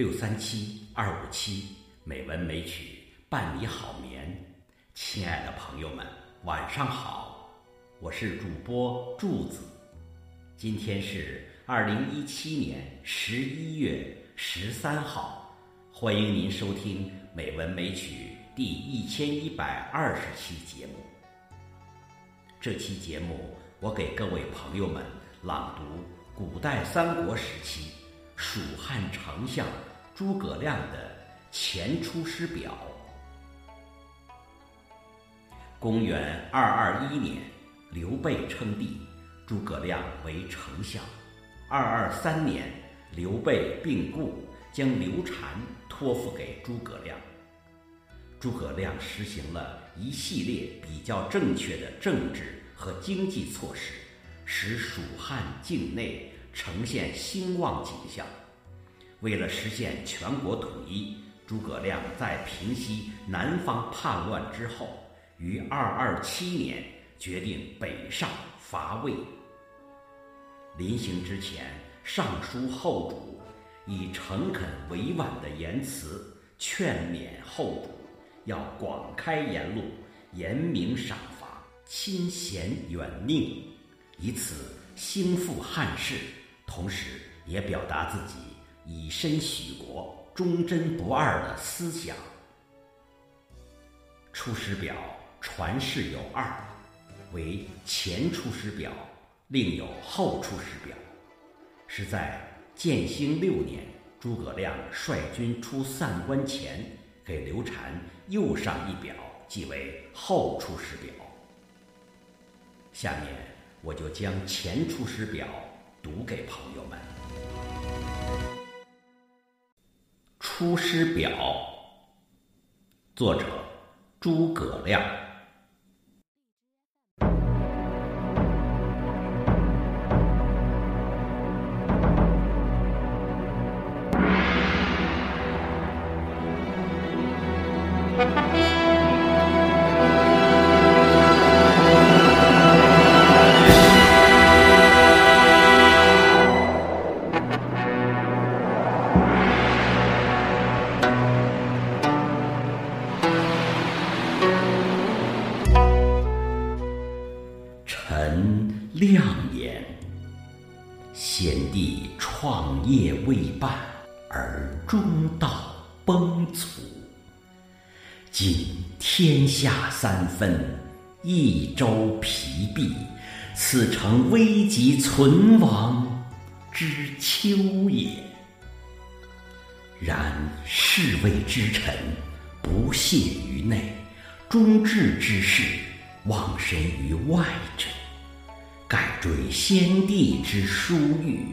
六三七二五七美文美曲伴你好眠，亲爱的朋友们，晚上好，我是主播柱子，今天是二零一七年十一月十三号，欢迎您收听美文美曲第一千一百二十期节目。这期节目，我给各位朋友们朗读古代三国时期蜀汉丞相诸葛亮的《前出师表》。公元二二一年，刘备称帝，诸葛亮为丞相。二二三年，刘备病故，将刘禅托付给诸葛亮。诸葛亮实行了一系列比较正确的政治和经济措施，使蜀汉境内呈现兴旺景象。为了实现全国统一，诸葛亮在平息南方叛乱之后，于二二七年决定北上伐魏。临行之前，上书后主，以诚恳委婉的言辞劝勉后主。要广开言路，严明赏罚，亲贤远佞，以此兴复汉室，同时也表达自己以身许国、忠贞不二的思想。《出师表》传世有二，为前出师表，另有后出师表。是在建兴六年，诸葛亮率军出散关前。给刘禅又上一表，即为后出师表。下面我就将前出师表读给朋友们。出师表，作者诸葛亮。臣亮言：先帝创业未半，而中道崩殂。今天下三分，益州疲弊，此诚危急存亡之秋也。然侍卫之臣不懈于内，忠志之士忘身于外者，盖追先帝之殊遇，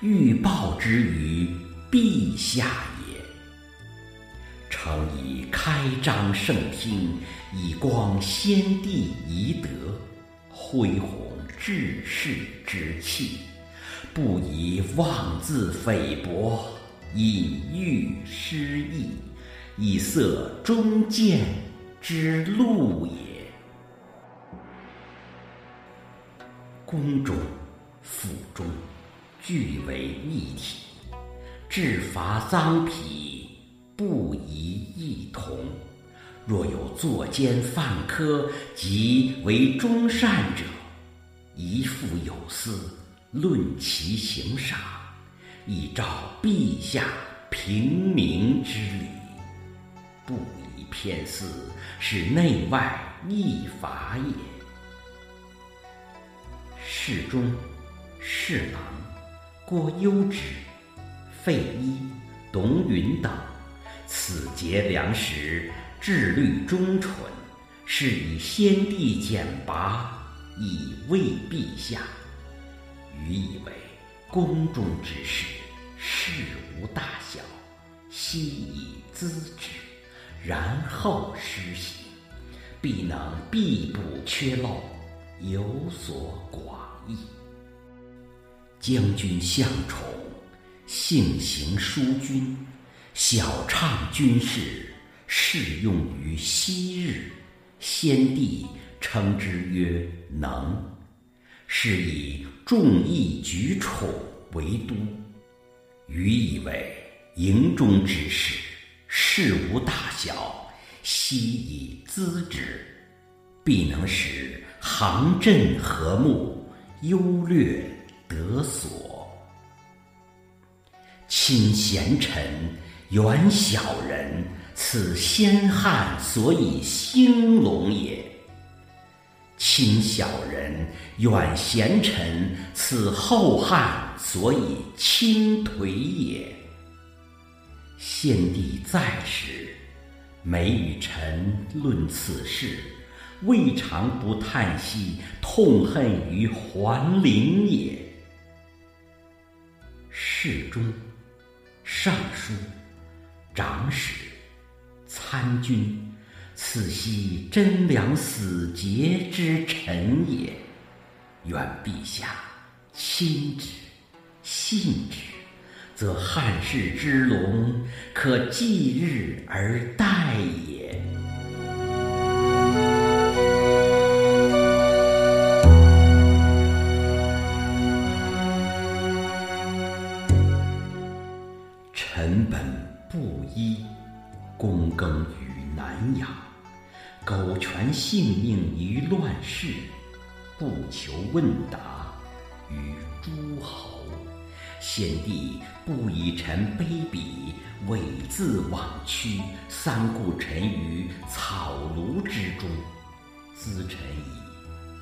欲报之于陛下也。诚以开张圣听，以光先帝遗德，恢弘志士之气，不以妄自菲薄，隐喻失义，以色忠谏之路也。宫中、府中，俱为一体，治伐赃匹。不宜异同。若有作奸犯科及为忠善者，宜复有司，论其刑赏，以照陛下平明之理。不宜偏私，是内外异法也。侍中、侍郎郭攸之、费祎、董允等。此节良实，志虑忠纯，是以先帝简拔，以慰陛下。予以为宫中之事，事无大小，悉以咨之，然后施行，必能必补缺漏，有所广益。将军向宠，性行淑均。晓畅军事，适用于昔日。先帝称之曰能，是以众议举宠为都。予以为营中之事，事无大小，悉以咨之，必能使行阵和睦，优劣得所。亲贤臣，远小人，此先汉所以兴隆也；亲小人，远贤臣，此后汉所以倾颓也。献帝在时，每与臣论此事，未尝不叹息痛恨于桓灵也。侍中。尚书、长史、参军，此悉贞良死节之臣也。愿陛下亲之、信之，则汉室之隆，可继日而待也。臣本布衣，躬耕于南阳，苟全性命于乱世，不求问答于诸侯。先帝不以臣卑鄙，猥自枉屈，三顾臣于草庐之中，咨臣以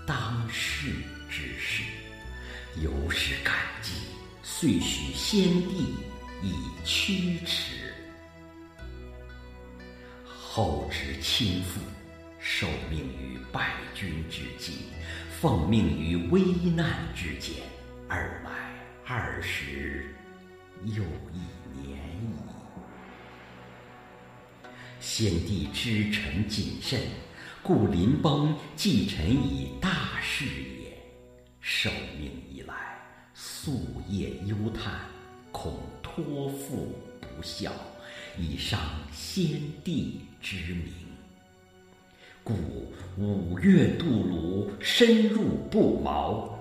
当世之事，由是感激，遂许先帝。以驱驰，后值亲父，受命于败军之际，奉命于危难之间，而来二十又一年矣。先帝知臣谨慎，故临崩寄臣以大事也。受命以来，夙夜忧叹，恐。托付不效，以伤先帝之名。故五月渡泸，深入不毛。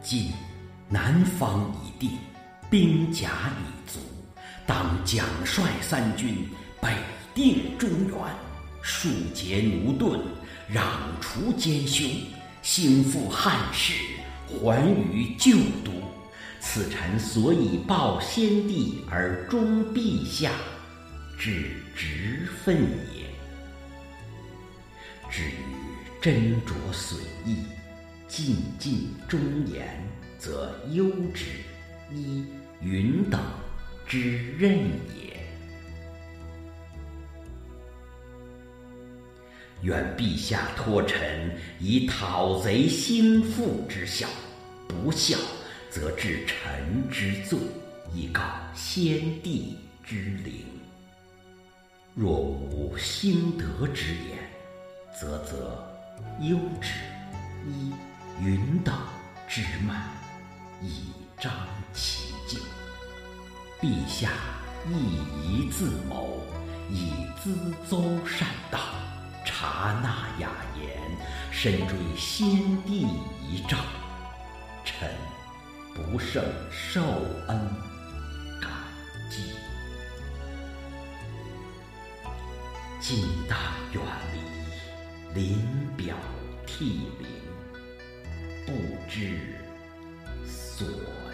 今南方已定，兵甲已足，当奖率三军，北定中原，庶竭奴钝，攘除奸凶，兴复汉室，还于旧都。此臣所以报先帝而忠陛下，至直分也。至于斟酌损益，尽尽忠言，则忧之，依允等之任也。愿陛下托臣以讨贼兴复之效，不效。则治臣之罪，以告先帝之灵。若无兴德之言，则则忧之，依允等之慢，以彰其咎。陛下亦宜自谋，以咨奏善道，察纳雅言，深追先帝遗诏。臣。不胜受恩感激，今当远离，临表涕零，不知锁。